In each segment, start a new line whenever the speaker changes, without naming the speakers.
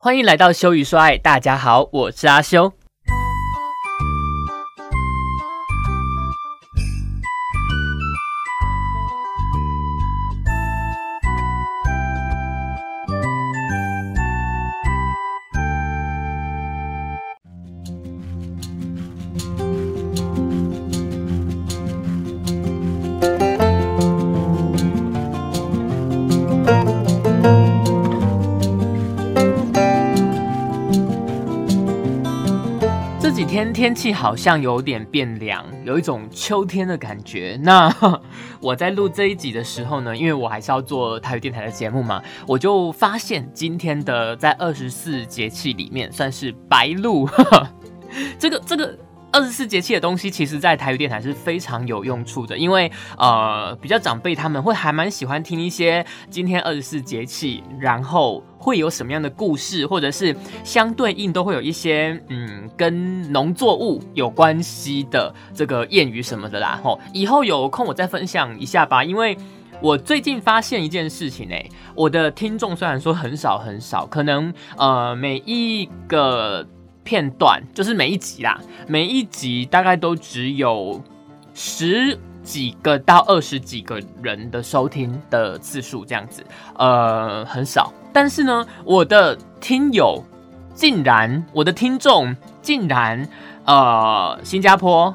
欢迎来到修与说爱，大家好，我是阿修。气好像有点变凉，有一种秋天的感觉。那 我在录这一集的时候呢，因为我还是要做台语电台的节目嘛，我就发现今天的在二十四节气里面算是白露。这个这个二十四节气的东西，其实在台语电台是非常有用处的，因为呃，比较长辈他们会还蛮喜欢听一些今天二十四节气，然后。会有什么样的故事，或者是相对应都会有一些嗯跟农作物有关系的这个谚语什么的啦。吼，以后有空我再分享一下吧。因为我最近发现一件事情，哎，我的听众虽然说很少很少，可能呃每一个片段就是每一集啦，每一集大概都只有十。几个到二十几个人的收听的次数这样子，呃，很少。但是呢，我的听友竟然，我的听众竟然，呃，新加坡、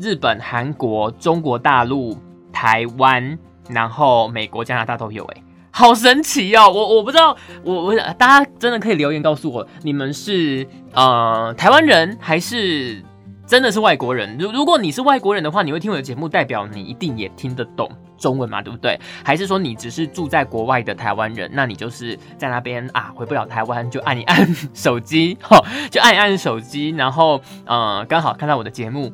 日本、韩国、中国大陆、台湾，然后美国、加拿大都有，哎，好神奇哦！我我不知道，我我大家真的可以留言告诉我，你们是呃台湾人还是？真的是外国人。如如果你是外国人的话，你会听我的节目，代表你一定也听得懂中文嘛，对不对？还是说你只是住在国外的台湾人？那你就是在那边啊，回不了台湾就按一按手机，哈，就按一按手机，然后呃，刚好看到我的节目，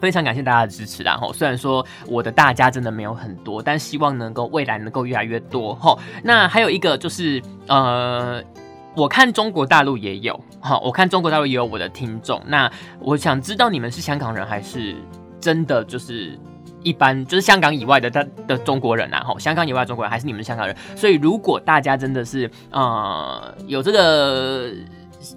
非常感谢大家的支持。然后虽然说我的大家真的没有很多，但希望能够未来能够越来越多。哈，那还有一个就是呃。我看中国大陆也有，好，我看中国大陆也有我的听众。那我想知道你们是香港人还是真的就是一般就是香港以外的的中国人啊？哈，香港以外的中国人还是你们香港人？所以如果大家真的是呃有这个。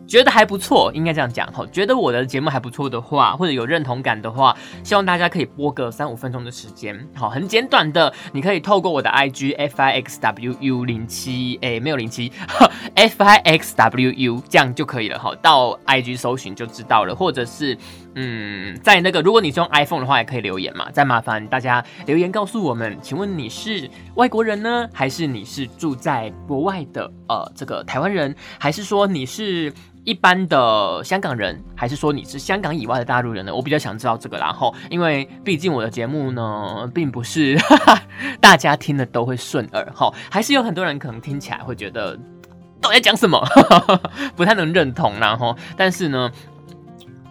觉得还不错，应该这样讲哈。觉得我的节目还不错的话，或者有认同感的话，希望大家可以播个三五分钟的时间，好，很简短的，你可以透过我的 I G F I X W U 零七，哎，没有零七，F I X W U 这样就可以了哈。到 I G 搜寻就知道了，或者是嗯，在那个如果你是用 iPhone 的话，也可以留言嘛。再麻烦大家留言告诉我们，请问你是外国人呢，还是你是住在国外的呃这个台湾人，还是说你是？一般的香港人，还是说你是香港以外的大陆人呢？我比较想知道这个。然后，因为毕竟我的节目呢，并不是大家听的都会顺耳哈，还是有很多人可能听起来会觉得到底在讲什么，不太能认同。然后，但是呢，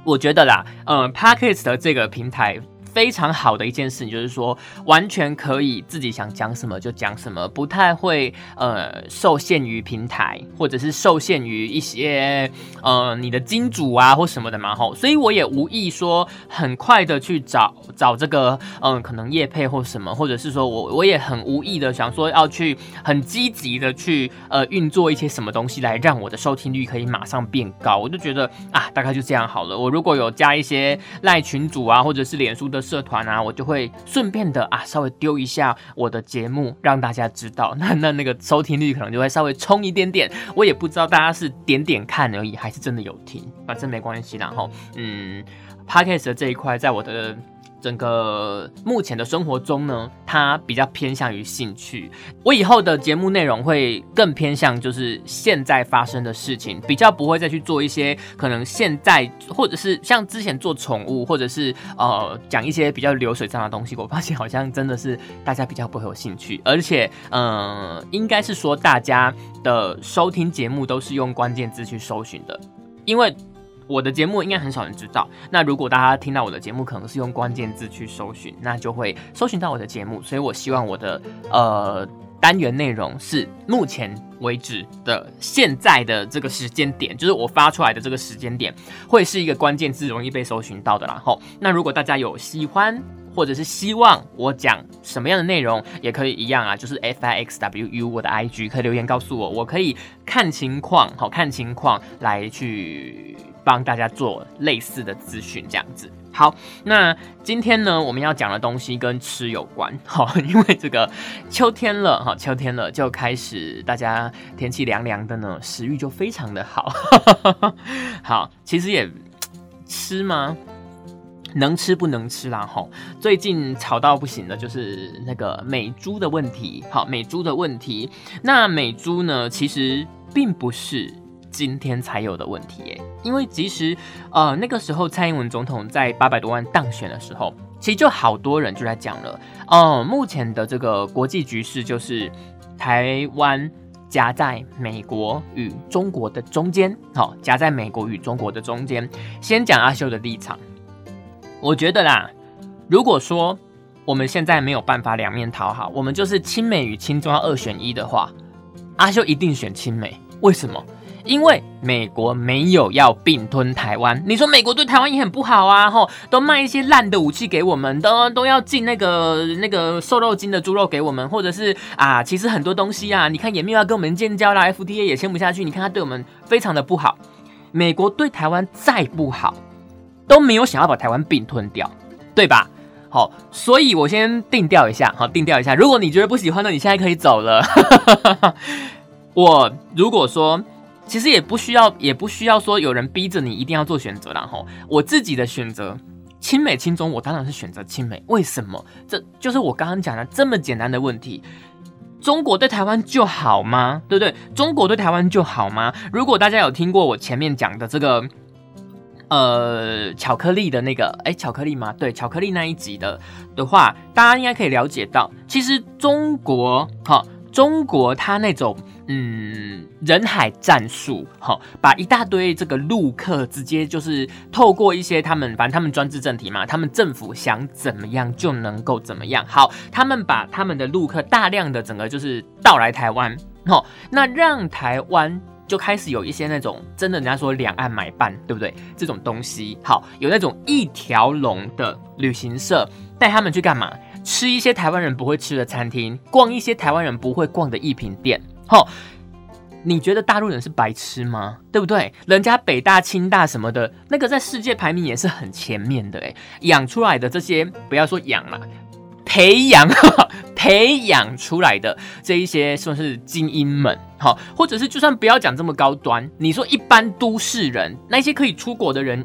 我觉得啦，呃 p a r k e s 的这个平台。非常好的一件事情，就是说完全可以自己想讲什么就讲什么，不太会呃受限于平台，或者是受限于一些呃你的金主啊或什么的嘛吼。所以我也无意说很快的去找找这个嗯可能业配或什么，或者是说我我也很无意的想说要去很积极的去呃运作一些什么东西来让我的收听率可以马上变高。我就觉得啊大概就这样好了。我如果有加一些赖群主啊，或者是脸书的。社团啊，我就会顺便的啊，稍微丢一下我的节目，让大家知道。那那那个收听率可能就会稍微冲一点点。我也不知道大家是点点看而已，还是真的有听，反正没关系。然后，嗯，podcast 的这一块，在我的。整个目前的生活中呢，它比较偏向于兴趣。我以后的节目内容会更偏向就是现在发生的事情，比较不会再去做一些可能现在或者是像之前做宠物，或者是呃讲一些比较流水账的东西。我发现好像真的是大家比较不会有兴趣，而且嗯，应该是说大家的收听节目都是用关键字去搜寻的，因为。我的节目应该很少人知道。那如果大家听到我的节目，可能是用关键字去搜寻，那就会搜寻到我的节目。所以我希望我的呃单元内容是目前为止的现在的这个时间点，就是我发出来的这个时间点，会是一个关键字容易被搜寻到的。然后，那如果大家有喜欢。或者是希望我讲什么样的内容，也可以一样啊，就是 f i x w u 我的 i g 可以留言告诉我，我可以看情况，好看情况来去帮大家做类似的资讯，这样子。好，那今天呢，我们要讲的东西跟吃有关，好，因为这个秋天了，哈，秋天了就开始，大家天气凉凉的呢，食欲就非常的好，好，其实也吃吗？能吃不能吃啦，吼，最近吵到不行的就是那个美猪的问题，好，美猪的问题，那美猪呢，其实并不是。今天才有的问题耶，因为其实呃那个时候蔡英文总统在八百多万当选的时候，其实就好多人就在讲了哦，目前的这个国际局势就是台湾夹在美国与中国的中间，好夹在美国与中国的中间。先讲阿修的立场，我觉得啦，如果说我们现在没有办法两面讨好，我们就是亲美与亲中要二选一的话，阿修一定选亲美，为什么？因为美国没有要并吞台湾，你说美国对台湾也很不好啊，吼，都卖一些烂的武器给我们，都都要进那个那个瘦肉精的猪肉给我们，或者是啊，其实很多东西啊，你看也没有要跟我们建交啦，FTA 也签不下去，你看他对我们非常的不好。美国对台湾再不好，都没有想要把台湾并吞掉，对吧？好，所以我先定调一下，好，定调一下。如果你觉得不喜欢的，你现在可以走了。我如果说。其实也不需要，也不需要说有人逼着你一定要做选择然后我自己的选择，亲美亲中，我当然是选择亲美。为什么？这就是我刚刚讲的这么简单的问题。中国对台湾就好吗？对不对？中国对台湾就好吗？如果大家有听过我前面讲的这个，呃，巧克力的那个，哎，巧克力吗？对，巧克力那一集的的话，大家应该可以了解到，其实中国，哈，中国它那种。嗯，人海战术，哈，把一大堆这个陆客直接就是透过一些他们，反正他们专制政体嘛，他们政府想怎么样就能够怎么样。好，他们把他们的陆客大量的整个就是到来台湾，好，那让台湾就开始有一些那种真的人家说两岸买办，对不对？这种东西，好，有那种一条龙的旅行社带他们去干嘛？吃一些台湾人不会吃的餐厅，逛一些台湾人不会逛的艺品店。好，你觉得大陆人是白痴吗？对不对？人家北大、清大什么的，那个在世界排名也是很前面的诶，养出来的这些，不要说养了，培养 培养出来的这一些算是精英们，好，或者是就算不要讲这么高端，你说一般都市人，那些可以出国的人。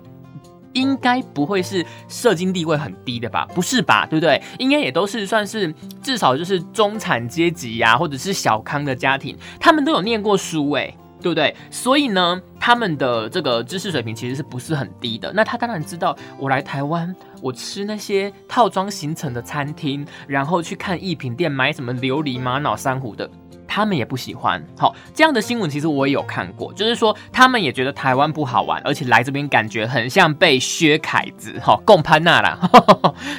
应该不会是社经地位很低的吧？不是吧？对不对？应该也都是算是至少就是中产阶级呀，或者是小康的家庭，他们都有念过书诶，对不对？所以呢，他们的这个知识水平其实是不是很低的？那他当然知道，我来台湾，我吃那些套装形成的餐厅，然后去看艺品店，买什么琉璃、玛瑙、珊瑚的。他们也不喜欢，好这样的新闻，其实我也有看过，就是说他们也觉得台湾不好玩，而且来这边感觉很像被薛凯子，哈，贡潘纳啦，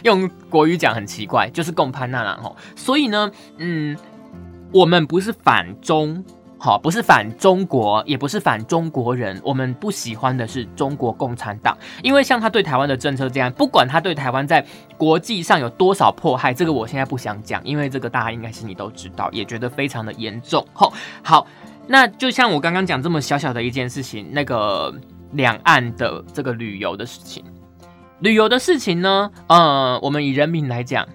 用国语讲很奇怪，就是贡潘纳啦，哈，所以呢，嗯，我们不是反中。好，不是反中国，也不是反中国人，我们不喜欢的是中国共产党，因为像他对台湾的政策这样，不管他对台湾在国际上有多少迫害，这个我现在不想讲，因为这个大家应该心里都知道，也觉得非常的严重。吼，好，那就像我刚刚讲这么小小的一件事情，那个两岸的这个旅游的事情，旅游的事情呢，呃，我们以人民来讲，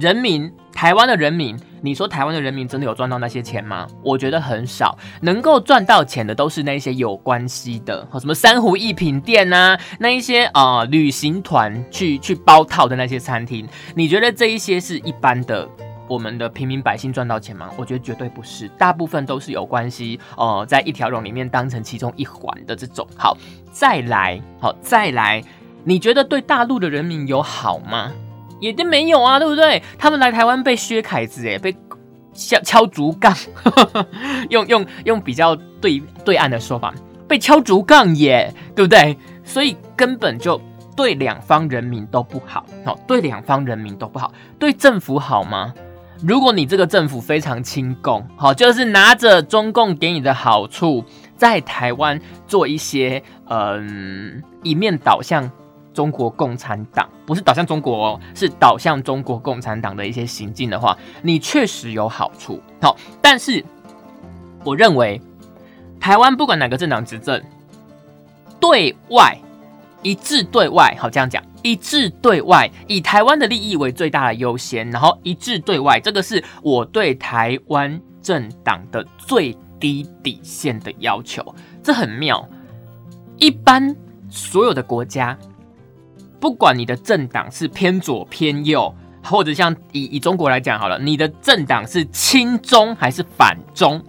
人民，台湾的人民。你说台湾的人民真的有赚到那些钱吗？我觉得很少，能够赚到钱的都是那些有关系的，什么珊瑚艺品店啊，那一些啊旅行团去去包套的那些餐厅。你觉得这一些是一般的我们的平民百姓赚到钱吗？我觉得绝对不是，大部分都是有关系哦，在一条龙里面当成其中一环的这种。好，再来，好，再来，你觉得对大陆的人民有好吗？也都没有啊，对不对？他们来台湾被薛凯子哎，被敲敲竹杠，用用用比较对对岸的说法，被敲竹杠耶，对不对？所以根本就对两方人民都不好，好，对两方人民都不好，对政府好吗？如果你这个政府非常亲共，好，就是拿着中共给你的好处，在台湾做一些嗯一面倒向中国共产党。不是导向中国哦，是导向中国共产党的一些行径的话，你确实有好处。好，但是我认为台湾不管哪个政党执政，对外一致对外，好这样讲，一致对外，以台湾的利益为最大的优先，然后一致对外，这个是我对台湾政党的最低底线的要求，这很妙。一般所有的国家。不管你的政党是偏左偏右，或者像以以中国来讲好了，你的政党是亲中还是反中，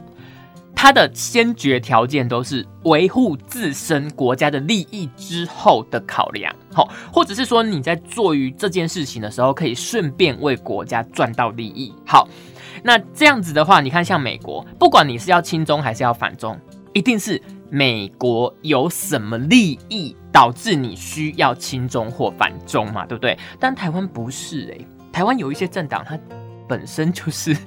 它的先决条件都是维护自身国家的利益之后的考量，好，或者是说你在做于这件事情的时候，可以顺便为国家赚到利益。好，那这样子的话，你看像美国，不管你是要亲中还是要反中，一定是。美国有什么利益导致你需要亲中或反中嘛？对不对？但台湾不是诶，台湾有一些政党，它本身就是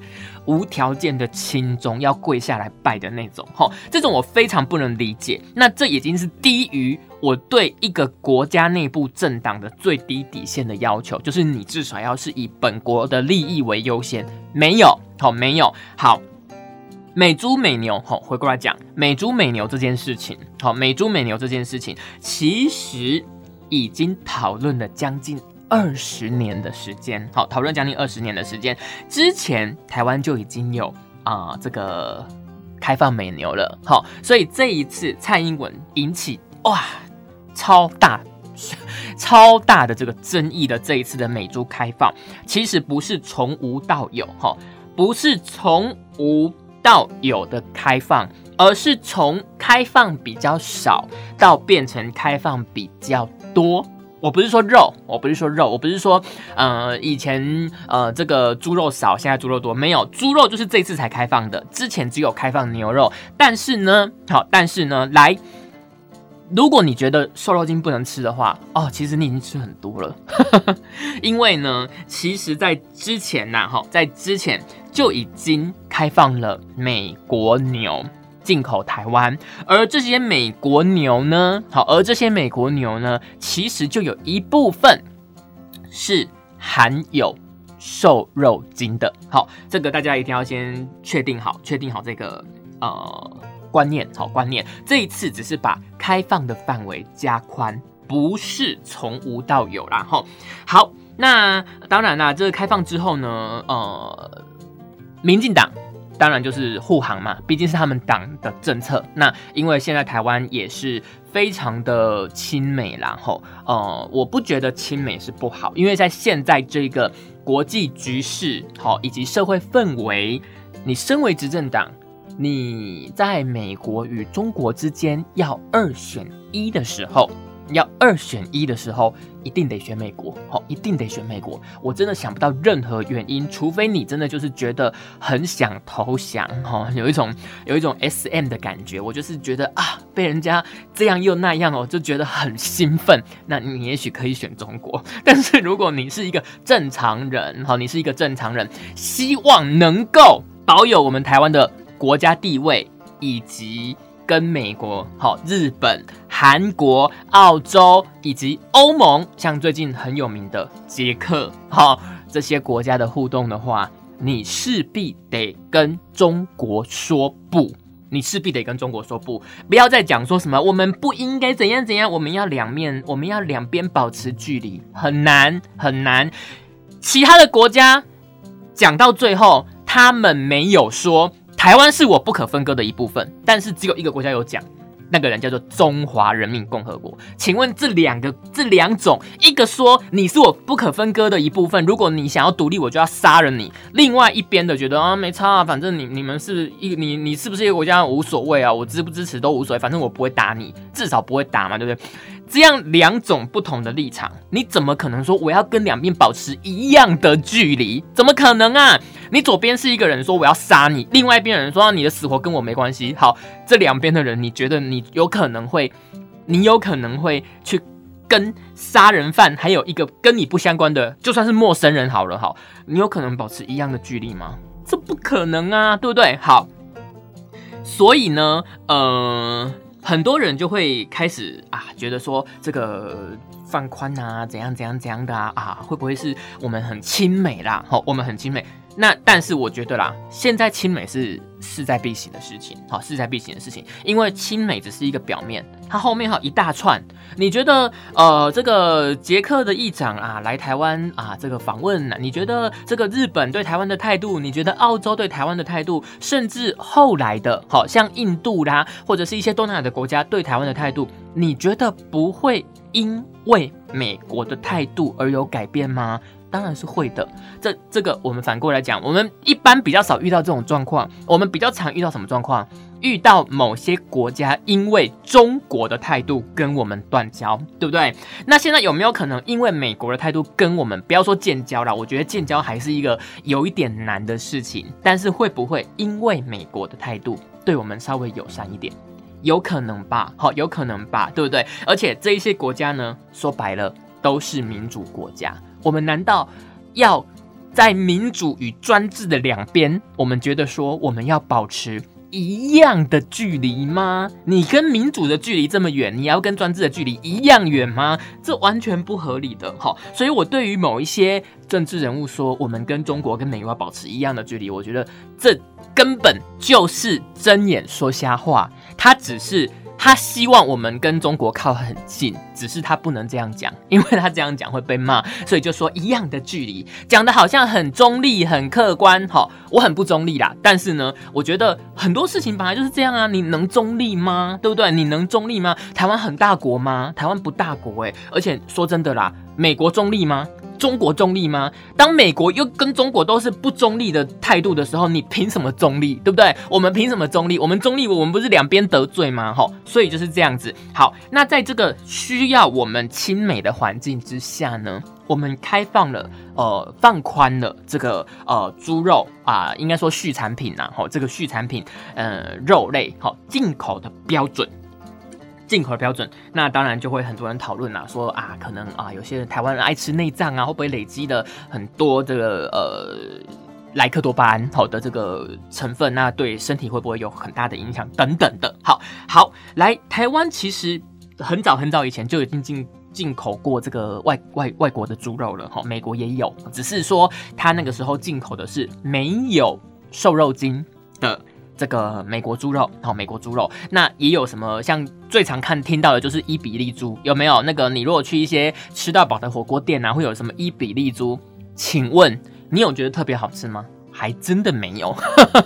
无条件的亲中，要跪下来拜的那种。吼，这种我非常不能理解。那这已经是低于我对一个国家内部政党的最低底线的要求，就是你至少要是以本国的利益为优先。没有，好，没有，好。美猪美牛，好，回过来讲美猪美牛这件事情，好，美猪美牛这件事情，其实已经讨论了将近二十年的时间，好，讨论将近二十年的时间，之前台湾就已经有啊这个开放美牛了，好，所以这一次蔡英文引起哇超大 超大的这个争议的这一次的美猪开放，其实不是从无到有，哈，不是从无。到有的开放，而是从开放比较少到变成开放比较多。我不是说肉，我不是说肉，我不是说呃以前呃这个猪肉少，现在猪肉多，没有猪肉就是这次才开放的，之前只有开放牛肉。但是呢，好，但是呢，来，如果你觉得瘦肉精不能吃的话，哦，其实你已经吃很多了，因为呢，其实在之前呐，哈，在之前。就已经开放了美国牛进口台湾，而这些美国牛呢，好，而这些美国牛呢，其实就有一部分是含有瘦肉精的。好，这个大家一定要先确定好，确定好这个呃观念，好观念。这一次只是把开放的范围加宽，不是从无到有啦。哈，好，那当然啦，这个开放之后呢，呃。民进党当然就是护航嘛，毕竟是他们党的政策。那因为现在台湾也是非常的亲美，然后呃，我不觉得亲美是不好，因为在现在这个国际局势好以及社会氛围，你身为执政党，你在美国与中国之间要二选一的时候。要二选一的时候，一定得选美国，好，一定得选美国。我真的想不到任何原因，除非你真的就是觉得很想投降，哈，有一种有一种 S M 的感觉。我就是觉得啊，被人家这样又那样哦，就觉得很兴奋。那你也许可以选中国，但是如果你是一个正常人，哈，你是一个正常人，希望能够保有我们台湾的国家地位以及。跟美国、好日本、韩国、澳洲以及欧盟，像最近很有名的捷克，好这些国家的互动的话，你势必得跟中国说不，你势必得跟中国说不，不要再讲说什么我们不应该怎样怎样，我们要两面，我们要两边保持距离，很难很难。其他的国家讲到最后，他们没有说。台湾是我不可分割的一部分，但是只有一个国家有讲，那个人叫做中华人民共和国。请问这两个这两种，一个说你是我不可分割的一部分，如果你想要独立，我就要杀了你；另外一边的觉得啊没差啊，反正你你们是一你你是不是一个国家无所谓啊，我支不支持都无所谓，反正我不会打你，至少不会打嘛，对不对？这样两种不同的立场，你怎么可能说我要跟两边保持一样的距离？怎么可能啊？你左边是一个人说我要杀你，另外一边人说你的死活跟我没关系。好，这两边的人，你觉得你有可能会，你有可能会去跟杀人犯，还有一个跟你不相关的，就算是陌生人好了，好，你有可能保持一样的距离吗？这不可能啊，对不对？好，所以呢，呃。很多人就会开始啊，觉得说这个放宽啊，怎样怎样怎样的啊，啊，会不会是我们很亲美啦？好，我们很亲美。那但是我觉得啦，现在亲美是势在必行的事情，好，势在必行的事情，因为亲美只是一个表面，它后面还有一大串。你觉得呃，这个捷克的议长啊来台湾啊这个访问，你觉得这个日本对台湾的态度，你觉得澳洲对台湾的态度，甚至后来的，好像印度啦，或者是一些东南亚的国家对台湾的态度，你觉得不会因为美国的态度而有改变吗？当然是会的，这这个我们反过来讲，我们一般比较少遇到这种状况，我们比较常遇到什么状况？遇到某些国家因为中国的态度跟我们断交，对不对？那现在有没有可能因为美国的态度跟我们不要说建交了？我觉得建交还是一个有一点难的事情，但是会不会因为美国的态度对我们稍微友善一点？有可能吧，好，有可能吧，对不对？而且这一些国家呢，说白了都是民主国家。我们难道要在民主与专制的两边？我们觉得说我们要保持一样的距离吗？你跟民主的距离这么远，你要跟专制的距离一样远吗？这完全不合理的。哈，所以我对于某一些政治人物说，我们跟中国跟美国保持一样的距离，我觉得这根本就是睁眼说瞎话。他只是。他希望我们跟中国靠很近，只是他不能这样讲，因为他这样讲会被骂，所以就说一样的距离，讲的好像很中立、很客观。哈，我很不中立啦，但是呢，我觉得很多事情本来就是这样啊，你能中立吗？对不对？你能中立吗？台湾很大国吗？台湾不大国诶，而且说真的啦，美国中立吗？中国中立吗？当美国又跟中国都是不中立的态度的时候，你凭什么中立？对不对？我们凭什么中立？我们中立，我们不是两边得罪吗？吼，所以就是这样子。好，那在这个需要我们亲美的环境之下呢，我们开放了，呃，放宽了这个呃猪肉啊，应该说畜产品呐，吼，这个畜产品，呃，肉类，好，进口的标准。进口的标准，那当然就会很多人讨论啦，说啊，可能啊，有些人台湾人爱吃内脏啊，会不会累积的很多这个呃莱克多巴胺好的这个成分，那对身体会不会有很大的影响等等的。好，好，来台湾其实很早很早以前就已经进进口过这个外外外国的猪肉了，哈，美国也有，只是说他那个时候进口的是没有瘦肉精的。这个美国猪肉，好，美国猪肉，那也有什么？像最常看听到的就是伊比利猪，有没有？那个你如果去一些吃到饱的火锅店啊，会有什么伊比利猪？请问你有觉得特别好吃吗？还真的没有，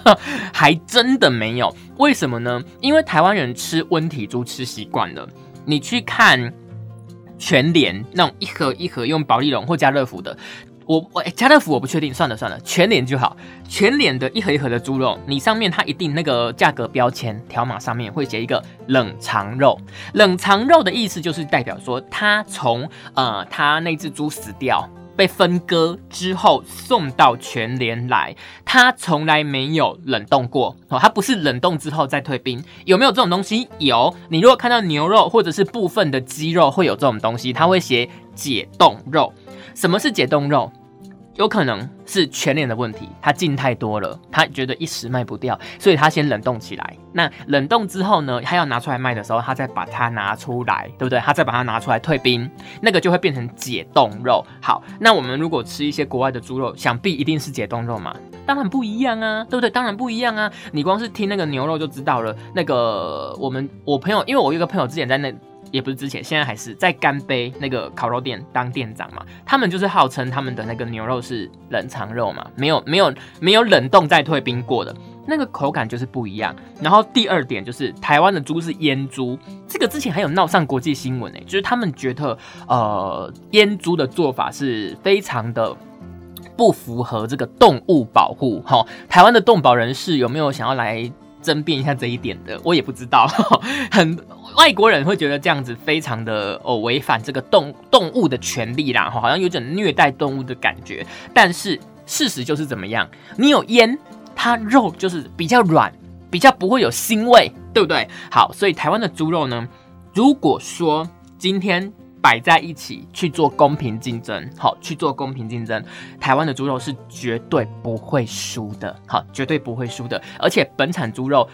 还真的没有。为什么呢？因为台湾人吃温体猪吃习惯了。你去看全联那种一盒一盒用保利龙或家乐福的。我我家乐福我不确定，算了算了，全脸就好。全脸的一盒一盒的猪肉，你上面它一定那个价格标签条码上面会写一个冷藏肉。冷藏肉的意思就是代表说，它从呃它那只猪死掉被分割之后送到全联来，它从来没有冷冻过哦，它不是冷冻之后再退冰。有没有这种东西？有。你如果看到牛肉或者是部分的鸡肉会有这种东西，它会写解冻肉。什么是解冻肉？有可能是全脸的问题，它进太多了，他觉得一时卖不掉，所以他先冷冻起来。那冷冻之后呢，他要拿出来卖的时候，他再把它拿出来，对不对？他再把它拿出来退冰，那个就会变成解冻肉。好，那我们如果吃一些国外的猪肉，想必一定是解冻肉嘛？当然不一样啊，对不对？当然不一样啊！你光是听那个牛肉就知道了。那个我们我朋友，因为我有个朋友之前在那。也不是之前，现在还是在干杯那个烤肉店当店长嘛。他们就是号称他们的那个牛肉是冷藏肉嘛，没有没有没有冷冻再退冰过的，那个口感就是不一样。然后第二点就是台湾的猪是腌猪，这个之前还有闹上国际新闻呢，就是他们觉得呃腌猪的做法是非常的不符合这个动物保护。哈，台湾的动保人士有没有想要来？争辩一下这一点的，我也不知道。很外国人会觉得这样子非常的哦违反这个动动物的权利啦，好像有点虐待动物的感觉。但是事实就是怎么样？你有腌，它肉就是比较软，比较不会有腥味，对不对？好，所以台湾的猪肉呢，如果说今天摆在一起去做公平竞争，好去做公平竞争，台湾的猪肉是绝对不会输的，好绝对不会输的，而且本产猪肉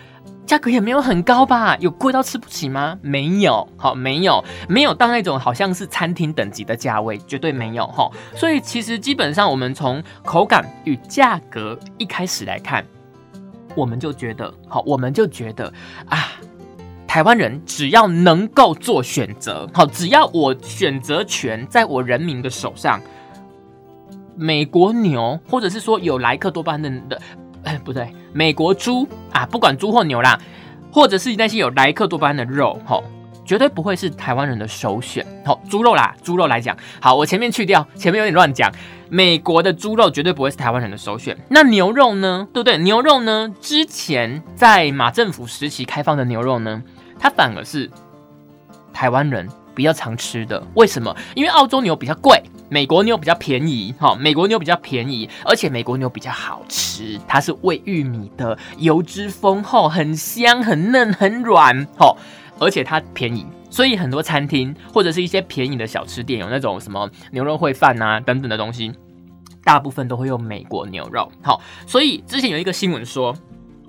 价格也没有很高吧？有贵到吃不起吗？没有，好没有没有到那种好像是餐厅等级的价位，绝对没有哈。所以其实基本上我们从口感与价格一开始来看，我们就觉得好，我们就觉得啊。台湾人只要能够做选择，好，只要我选择权在我人民的手上，美国牛或者是说有莱克多巴胺的，哎，不对，美国猪啊，不管猪或牛啦，或者是那些有莱克多巴胺的肉，哈，绝对不会是台湾人的首选。好，猪肉啦，猪肉来讲，好，我前面去掉，前面有点乱讲，美国的猪肉绝对不会是台湾人的首选。那牛肉呢？对不对？牛肉呢？之前在马政府时期开放的牛肉呢？它反而是台湾人比较常吃的，为什么？因为澳洲牛比较贵，美国牛比较便宜，哈，美国牛比较便宜，而且美国牛比较好吃，它是喂玉米的，油脂丰厚，很香，很嫩，很软，哈，而且它便宜，所以很多餐厅或者是一些便宜的小吃店，有那种什么牛肉烩饭啊等等的东西，大部分都会用美国牛肉，好，所以之前有一个新闻说。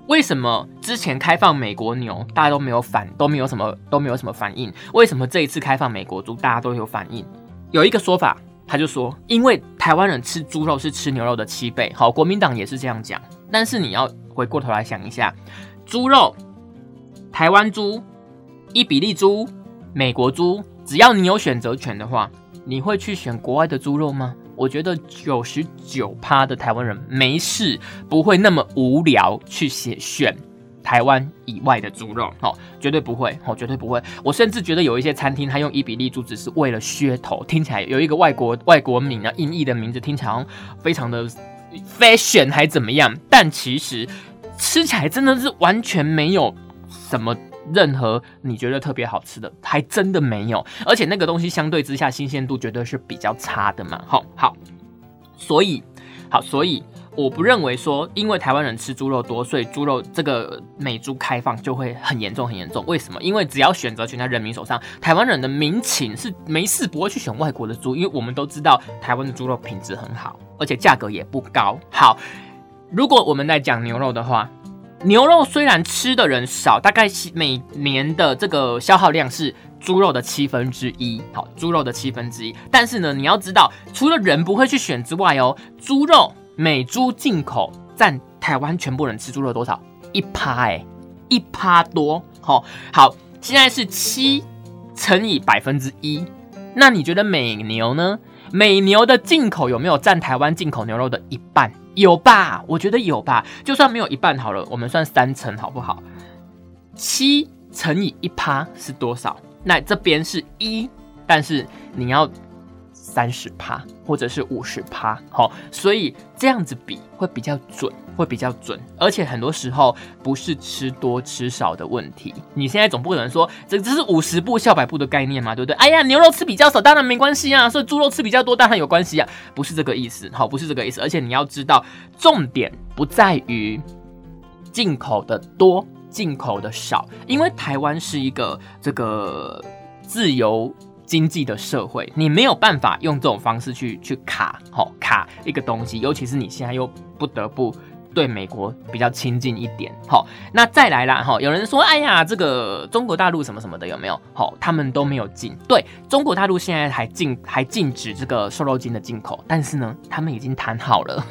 为什么之前开放美国牛，大家都没有反，都没有什么，都没有什么反应？为什么这一次开放美国猪，大家都有反应？有一个说法，他就说，因为台湾人吃猪肉是吃牛肉的七倍。好，国民党也是这样讲。但是你要回过头来想一下，猪肉，台湾猪、伊比利猪、美国猪，只要你有选择权的话，你会去选国外的猪肉吗？我觉得九十九趴的台湾人没事不会那么无聊去写选台湾以外的猪肉，哦，绝对不会，哦，绝对不会。我甚至觉得有一些餐厅他用伊比利猪只是为了噱头，听起来有一个外国外国名啊，音译的名字听起来非常的 fashion 还怎么样，但其实吃起来真的是完全没有什么。任何你觉得特别好吃的，还真的没有，而且那个东西相对之下新鲜度绝对是比较差的嘛。好，好，所以，好，所以我不认为说，因为台湾人吃猪肉多，所以猪肉这个美猪开放就会很严重，很严重。为什么？因为只要选择权在人民手上，台湾人的民情是没事不会去选外国的猪，因为我们都知道台湾的猪肉品质很好，而且价格也不高。好，如果我们在讲牛肉的话。牛肉虽然吃的人少，大概每年的这个消耗量是猪肉的七分之一。好，猪肉的七分之一。但是呢，你要知道，除了人不会去选之外哦，猪肉美猪进口占台湾全部人吃猪肉多少？一趴哎，一趴多。好，好，现在是七乘以百分之一。那你觉得美牛呢？美牛的进口有没有占台湾进口牛肉的一半？有吧？我觉得有吧。就算没有一半好了，我们算三层好不好？七乘以一趴是多少？那这边是一，但是你要。三十趴或者是五十趴，好，所以这样子比会比较准，会比较准，而且很多时候不是吃多吃少的问题。你现在总不可能说这这是五十步笑百步的概念嘛，对不对？哎呀，牛肉吃比较少，当然没关系啊，所以猪肉吃比较多，当然有关系啊，不是这个意思，好，不是这个意思。而且你要知道，重点不在于进口的多，进口的少，因为台湾是一个这个自由。经济的社会，你没有办法用这种方式去去卡，好卡一个东西，尤其是你现在又不得不对美国比较亲近一点，好，那再来啦，哈，有人说，哎呀，这个中国大陆什么什么的有没有？好，他们都没有禁，对中国大陆现在还禁还禁止这个瘦肉精的进口，但是呢，他们已经谈好了，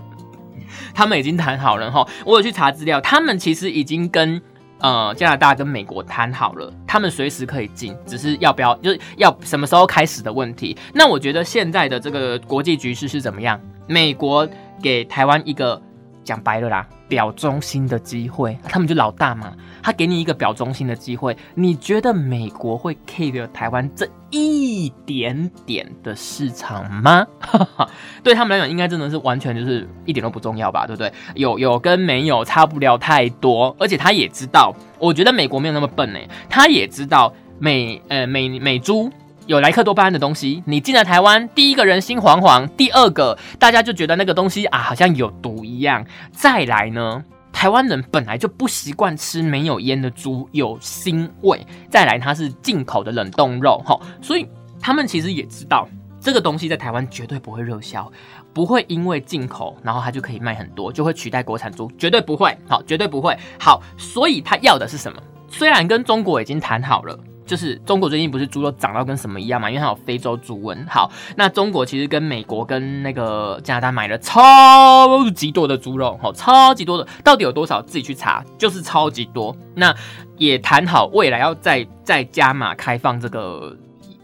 他们已经谈好了，哈，我有去查资料，他们其实已经跟。呃，加拿大跟美国谈好了，他们随时可以进，只是要不要，就是要什么时候开始的问题。那我觉得现在的这个国际局势是怎么样？美国给台湾一个讲白了啦。表忠心的机会，他们就老大嘛，他给你一个表忠心的机会，你觉得美国会 care 台湾这一点点的市场吗？对他们来讲，应该真的是完全就是一点都不重要吧，对不对？有有跟没有差不了太多，而且他也知道，我觉得美国没有那么笨呢，他也知道美呃美美猪。有莱克多巴胺的东西，你进了台湾，第一个人心惶惶，第二个大家就觉得那个东西啊，好像有毒一样。再来呢，台湾人本来就不习惯吃没有腌的猪，有腥味。再来，它是进口的冷冻肉，哈，所以他们其实也知道这个东西在台湾绝对不会热销，不会因为进口然后它就可以卖很多，就会取代国产猪，绝对不会，好，绝对不会，好，所以他要的是什么？虽然跟中国已经谈好了。就是中国最近不是猪肉涨到跟什么一样嘛？因为它有非洲猪瘟。好，那中国其实跟美国跟那个加拿大买了超级多的猪肉，好，超级多的，到底有多少？自己去查，就是超级多。那也谈好未来要再再加码开放这个。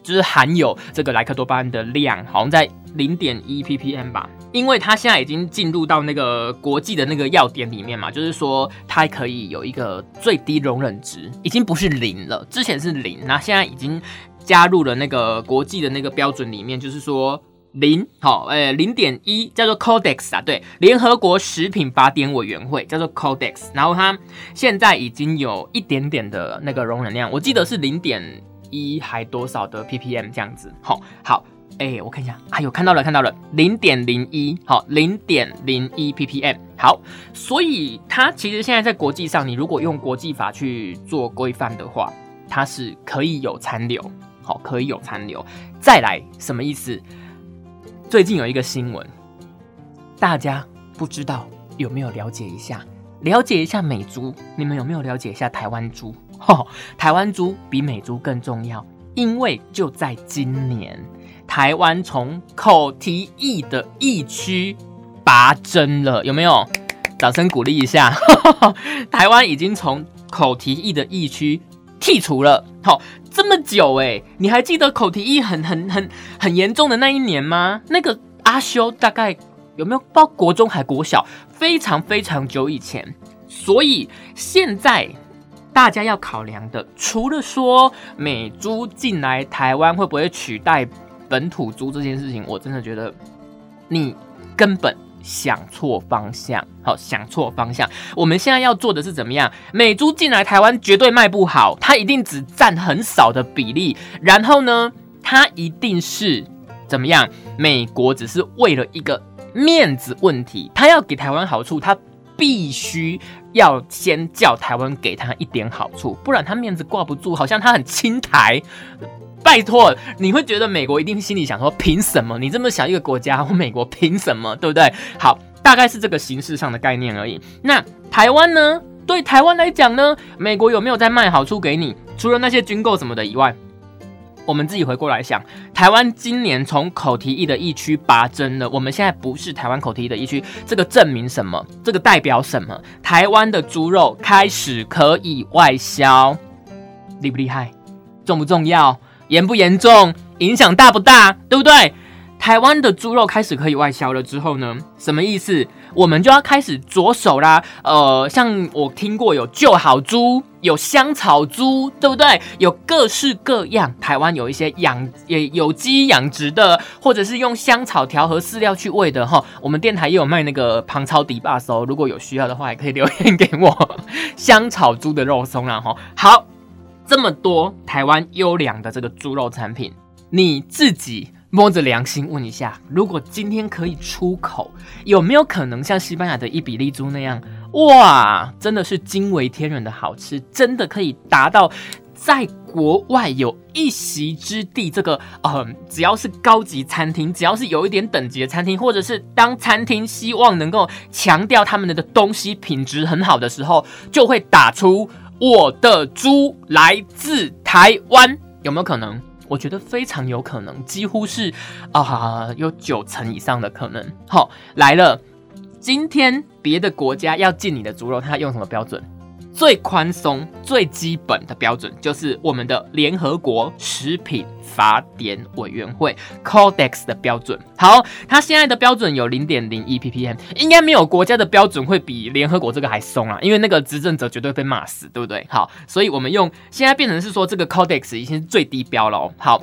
就是含有这个莱克多巴胺的量，好像在零点一 ppm 吧，因为它现在已经进入到那个国际的那个要点里面嘛，就是说它可以有一个最低容忍值，已经不是零了，之前是零，那现在已经加入了那个国际的那个标准里面，就是说零，好，诶，零点一叫做 Codex 啊，对，联合国食品法典委员会叫做 Codex，然后它现在已经有一点点的那个容忍量，我记得是零点。一还多少的 ppm 这样子，好，好，哎，我看一下，哎呦，看到了，看到了，零点零一，好，零点零一 ppm，好，所以它其实现在在国际上，你如果用国际法去做规范的话，它是可以有残留，好，可以有残留。再来，什么意思？最近有一个新闻，大家不知道有没有了解一下？了解一下美猪，你们有没有了解一下台湾猪？台湾猪比美猪更重要，因为就在今年，台湾从口蹄疫的疫区拔针了，有没有？掌声鼓励一下，台湾已经从口蹄疫的疫区剔除了。好，这么久哎，你还记得口蹄疫很很很很严重的那一年吗？那个阿修大概有没有报国中还国小？非常非常久以前，所以现在。大家要考量的，除了说美猪进来台湾会不会取代本土猪这件事情，我真的觉得你根本想错方向。好，想错方向。我们现在要做的是怎么样？美猪进来台湾绝对卖不好，它一定只占很少的比例。然后呢，它一定是怎么样？美国只是为了一个面子问题，它要给台湾好处，它必须。要先叫台湾给他一点好处，不然他面子挂不住，好像他很亲台。拜托，你会觉得美国一定心里想说，凭什么你这么小一个国家，我美国凭什么，对不对？好，大概是这个形式上的概念而已。那台湾呢？对台湾来讲呢，美国有没有在卖好处给你？除了那些军购什么的以外？我们自己回过来想，台湾今年从口蹄疫的疫区拔针了，我们现在不是台湾口蹄疫的疫区，这个证明什么？这个代表什么？台湾的猪肉开始可以外销，厉不厉害？重不重要？严不严重？影响大不大？对不对？台湾的猪肉开始可以外销了之后呢？什么意思？我们就要开始着手啦。呃，像我听过有旧好猪，有香草猪，对不对？有各式各样。台湾有一些养也有机养殖的，或者是用香草调和饲料去喂的哈。我们电台也有卖那个旁超底巴哦，如果有需要的话，也可以留言 给我。香草猪的肉松啦哈。好，这么多台湾优良的这个猪肉产品，你自己。摸着良心问一下，如果今天可以出口，有没有可能像西班牙的伊比利猪那样？哇，真的是惊为天人的好吃，真的可以达到在国外有一席之地。这个，嗯，只要是高级餐厅，只要是有一点等级的餐厅，或者是当餐厅希望能够强调他们的东西品质很好的时候，就会打出我的猪来自台湾，有没有可能？我觉得非常有可能，几乎是啊，有九成以上的可能。好，来了，今天别的国家要进你的猪肉，它用什么标准？最宽松、最基本的标准就是我们的联合国食品法典委员会 Codex 的标准。好，它现在的标准有零点零一 ppm，应该没有国家的标准会比联合国这个还松啊，因为那个执政者绝对被骂死，对不对？好，所以我们用现在变成是说这个 Codex 已经是最低标了。好，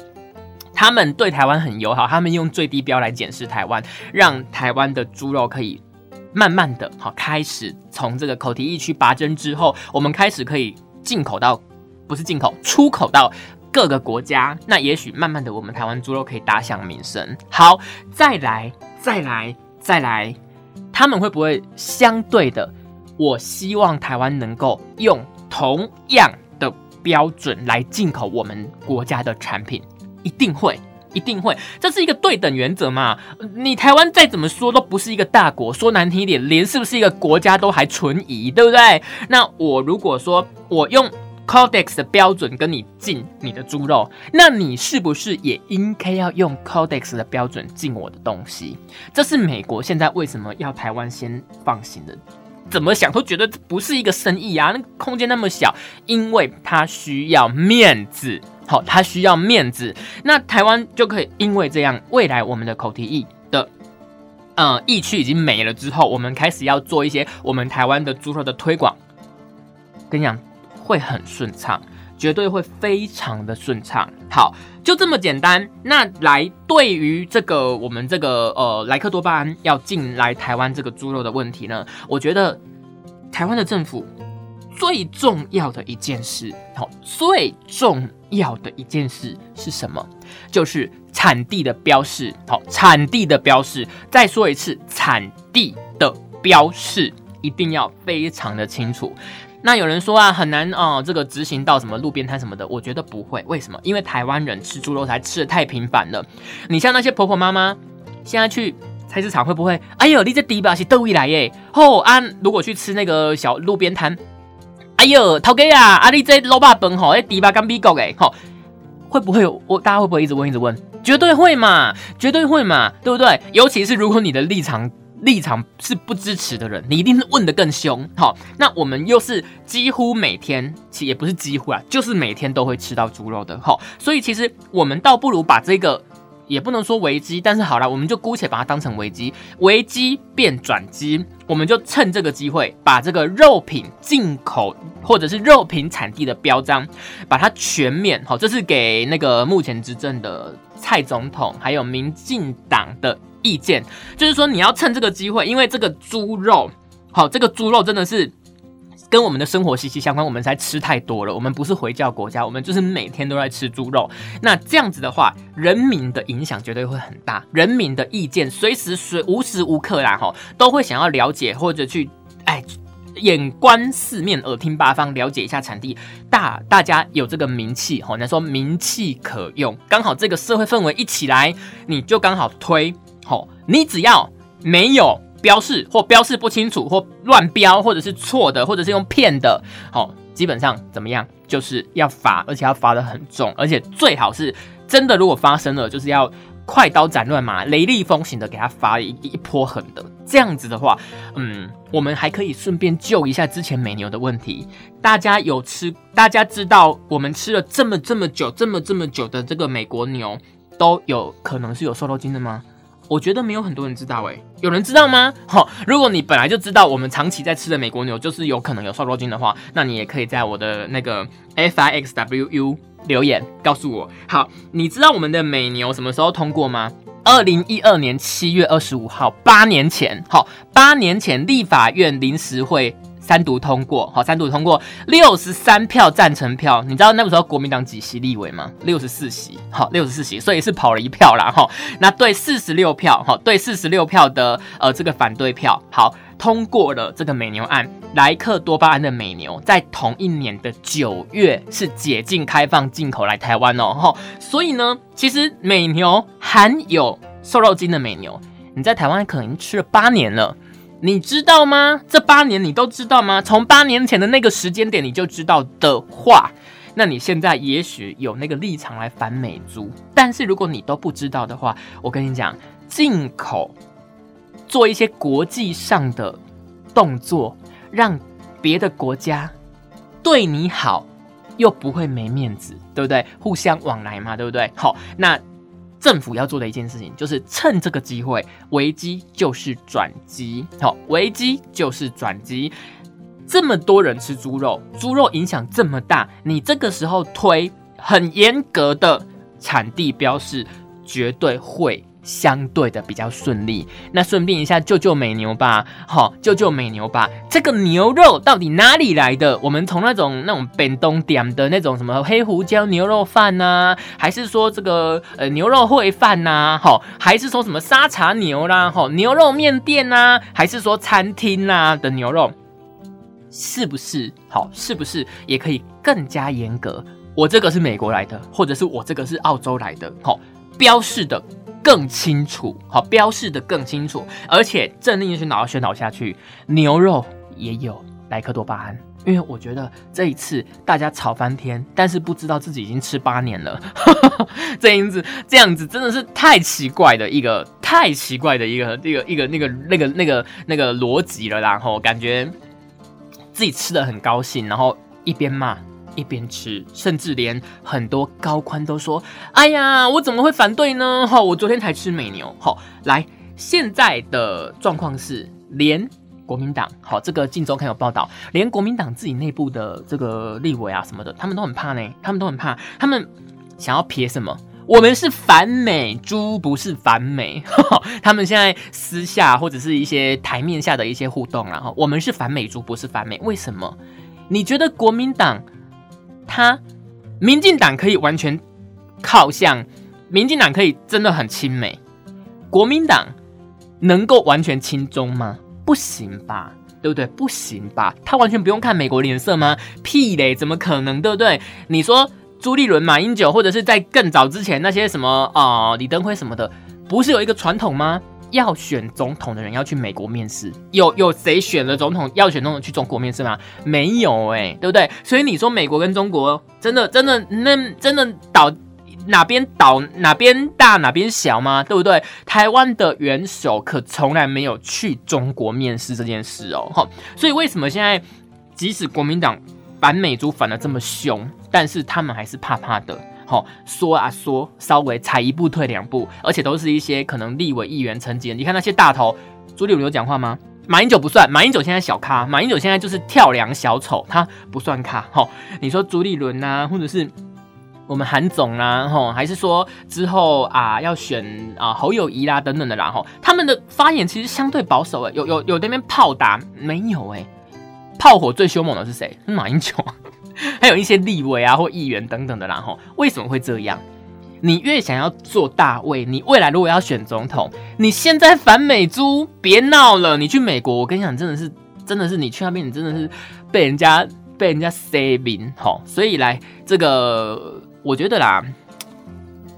他们对台湾很友好，他们用最低标来检视台湾，让台湾的猪肉可以。慢慢的，好，开始从这个口蹄疫区拔针之后，我们开始可以进口到，不是进口，出口到各个国家。那也许慢慢的，我们台湾猪肉可以打响名声。好，再来，再来，再来，他们会不会相对的？我希望台湾能够用同样的标准来进口我们国家的产品，一定会。一定会，这是一个对等原则嘛。你台湾再怎么说都不是一个大国，说难听一点，连是不是一个国家都还存疑，对不对？那我如果说我用 Codex 的标准跟你进你的猪肉，那你是不是也应该要用 Codex 的标准进我的东西？这是美国现在为什么要台湾先放行的？怎么想都觉得不是一个生意啊！那空间那么小，因为它需要面子，好，他需要面子。那台湾就可以因为这样，未来我们的口蹄疫的，呃，疫区已经没了之后，我们开始要做一些我们台湾的猪肉的推广。跟你讲，会很顺畅。绝对会非常的顺畅。好，就这么简单。那来对于这个我们这个呃莱克多巴胺要进来台湾这个猪肉的问题呢，我觉得台湾的政府最重要的一件事，好，最重要的一件事是什么？就是产地的标示。好，产地的标示。再说一次，产地的标示一定要非常的清楚。那有人说啊，很难哦，这个执行到什么路边摊什么的，我觉得不会。为什么？因为台湾人吃猪肉才吃的太频繁了。你像那些婆婆妈妈，现在去菜市场会不会？哎呦，你这迪巴是豆一来耶！吼啊，如果去吃那个小路边摊，哎呦，头家啊，啊你这老爸本吼，哎迪巴刚比国诶，吼会不会有？我大家会不会一直问一直问？绝对会嘛，绝对会嘛，对不对？尤其是如果你的立场。立场是不支持的人，你一定是问的更凶。好，那我们又是几乎每天，其也不是几乎啊，就是每天都会吃到猪肉的。好，所以其实我们倒不如把这个，也不能说危机，但是好了，我们就姑且把它当成危机，危机变转机，我们就趁这个机会，把这个肉品进口或者是肉品产地的标章，把它全面好，这是给那个目前执政的蔡总统还有民进党的。意见就是说，你要趁这个机会，因为这个猪肉，好，这个猪肉真的是跟我们的生活息息相关。我们才吃太多了，我们不是回教国家，我们就是每天都在吃猪肉。那这样子的话，人民的影响绝对会很大，人民的意见随时随无时无刻啦，哈，都会想要了解或者去，哎，眼观四面，耳听八方，了解一下产地。大大家有这个名气，哈，人说名气可用，刚好这个社会氛围一起来，你就刚好推。好，你只要没有标示或标示不清楚或乱标，或者是错的，或者是用骗的，好，基本上怎么样，就是要罚，而且要罚的很重，而且最好是真的，如果发生了，就是要快刀斩乱麻、雷厉风行的给他罚一一波狠的。这样子的话，嗯，我们还可以顺便救一下之前美牛的问题。大家有吃，大家知道我们吃了这么这么久、这么这么久的这个美国牛，都有可能是有瘦肉精的吗？我觉得没有很多人知道诶，有人知道吗？好，如果你本来就知道我们长期在吃的美国牛就是有可能有瘦肉精的话，那你也可以在我的那个 F I X W U 留言告诉我。好，你知道我们的美牛什么时候通过吗？二零一二年七月二十五号，八年前。好，八年前立法院临时会。三读通过，好，三读通过，六十三票赞成票，你知道那个时候国民党几席立委吗？六十四席，好，六十四席，所以是跑了一票啦，哈，那对四十六票，哈，对四十六票的呃这个反对票，好，通过了这个美牛案，莱克多巴胺的美牛在同一年的九月是解禁开放进口来台湾哦，哈，所以呢，其实美牛含有瘦肉精的美牛，你在台湾可能已经吃了八年了。你知道吗？这八年你都知道吗？从八年前的那个时间点你就知道的话，那你现在也许有那个立场来反美猪。但是如果你都不知道的话，我跟你讲，进口做一些国际上的动作，让别的国家对你好，又不会没面子，对不对？互相往来嘛，对不对？好，那。政府要做的一件事情，就是趁这个机会，危机就是转机。好，危机就是转机。这么多人吃猪肉，猪肉影响这么大，你这个时候推很严格的产地标示，绝对会。相对的比较顺利，那顺便一下救救美牛吧，好救救美牛吧。这个牛肉到底哪里来的？我们从那种那种本东点的那种什么黑胡椒牛肉饭呐，还是说这个呃牛肉烩饭呐，好，还是说什么沙茶牛啦，好牛肉面店呐，还是说餐厅呐的牛肉，是不是好？是不是也可以更加严格？我这个是美国来的，或者是我这个是澳洲来的，好。标示的更清楚，好，标示的更清楚，而且正令宣导要宣导下去，牛肉也有莱克多巴胺。因为我觉得这一次大家吵翻天，但是不知道自己已经吃八年了，这样子这样子真的是太奇怪的一个太奇怪的一个一个一个那个那个那个那个逻辑了，然后感觉自己吃的很高兴，然后一边骂一边吃，甚至连很多高官都说：“哎呀，我怎么会反对呢？哈，我昨天才吃美牛。”好，来，现在的状况是连。国民党好，这个《镜周刊》有报道，连国民党自己内部的这个立委啊什么的，他们都很怕呢。他们都很怕，他们想要撇什么？我们是反美猪，不是反美。他们现在私下或者是一些台面下的一些互动，然后我们是反美猪，不是反美。为什么？你觉得国民党他民进党可以完全靠向民进党可以真的很亲美，国民党能够完全亲中吗？不行吧，对不对？不行吧，他完全不用看美国脸色吗？屁嘞，怎么可能，对不对？你说朱立伦、马英九，或者是在更早之前那些什么啊，李登辉什么的，不是有一个传统吗？要选总统的人要去美国面试，有有谁选了总统要选总统去中国面试吗？没有哎，对不对？所以你说美国跟中国真的真的那真的倒。哪边倒哪边大哪边小吗？对不对？台湾的元首可从来没有去中国面试这件事哦，哈。所以为什么现在即使国民党反美猪反的这么凶，但是他们还是怕怕的，吼，说啊说，稍微踩一步退两步，而且都是一些可能立委议员层级。你看那些大头，朱立伦有讲话吗？马英九不算，马英九现在小咖，马英九现在就是跳梁小丑，他不算咖，哈。你说朱立伦呐，或者是？我们韩总啦，吼，还是说之后啊要选啊侯友谊啦等等的啦，吼，他们的发言其实相对保守诶，有有有那边炮打没有诶，炮火最凶猛的是谁？马英九，还有一些立委啊或议员等等的啦，吼，为什么会这样？你越想要做大位，你未来如果要选总统，你现在反美猪，别闹了，你去美国，我跟你讲，真的是真的是你去那边，你真的是被人家被人家塞名，吼，所以来这个。我觉得啦，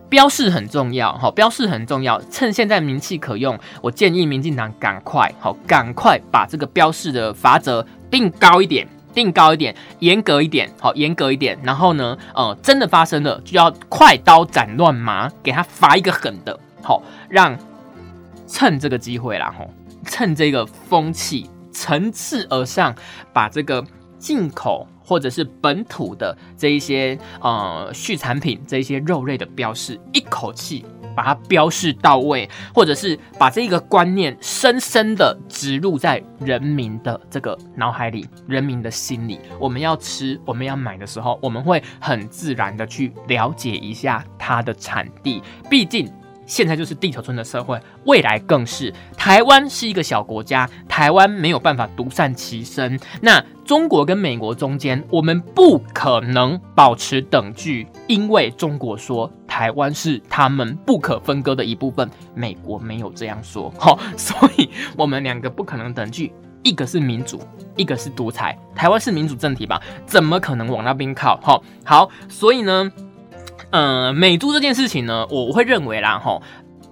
标示很重要，好，标示很重要。趁现在名气可用，我建议民进党赶快，好，赶快把这个标示的法则定高一点，定高一点，严格一点，好，严格一点。然后呢，呃，真的发生了，就要快刀斩乱麻，给他罚一个狠的，好，让趁这个机会啦，吼，趁这个风气层次而上，把这个进口。或者是本土的这一些呃畜产品，这一些肉类的标示，一口气把它标示到位，或者是把这个观念深深的植入在人民的这个脑海里、人民的心里。我们要吃，我们要买的时候，我们会很自然的去了解一下它的产地，毕竟。现在就是地球村的社会，未来更是。台湾是一个小国家，台湾没有办法独善其身。那中国跟美国中间，我们不可能保持等距，因为中国说台湾是他们不可分割的一部分，美国没有这样说。好，所以我们两个不可能等距，一个是民主，一个是独裁。台湾是民主政体吧？怎么可能往那边靠？好，好，所以呢？呃，美猪这件事情呢，我会认为啦，吼，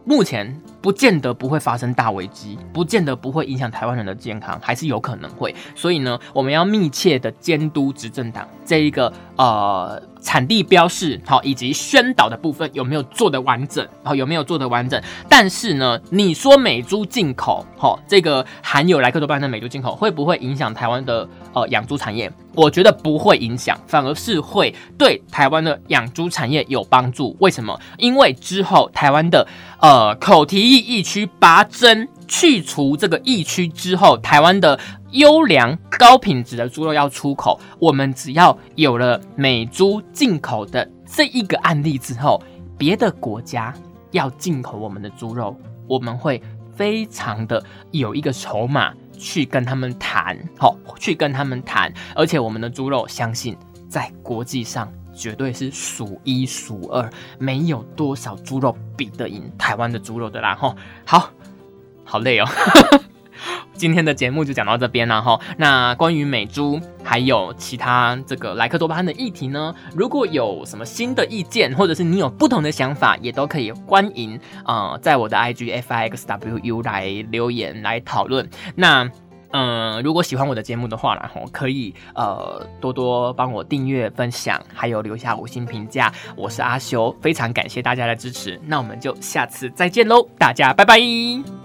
目前不见得不会发生大危机，不见得不会影响台湾人的健康，还是有可能会。所以呢，我们要密切的监督执政党这一个呃。产地标示好，以及宣导的部分有没有做的完整？好，有没有做的完整？但是呢，你说美猪进口，好，这个含有莱克多巴胺的美猪进口会不会影响台湾的呃养猪产业？我觉得不会影响，反而是会对台湾的养猪产业有帮助。为什么？因为之后台湾的呃口蹄疫疫区拔针去除这个疫区之后，台湾的。优良高品质的猪肉要出口，我们只要有了美猪进口的这一个案例之后，别的国家要进口我们的猪肉，我们会非常的有一个筹码去跟他们谈，好，去跟他们谈，而且我们的猪肉相信在国际上绝对是数一数二，没有多少猪肉比得赢台湾的猪肉的啦，吼，好好累哦。今天的节目就讲到这边了哈。那关于美珠还有其他这个莱克多巴胺的议题呢，如果有什么新的意见，或者是你有不同的想法，也都可以欢迎啊，在我的 IG F I X W U 来留言来讨论。那嗯，如果喜欢我的节目的话，然后可以呃多多帮我订阅、分享，还有留下五星评价。我是阿修，非常感谢大家的支持。那我们就下次再见喽，大家拜拜。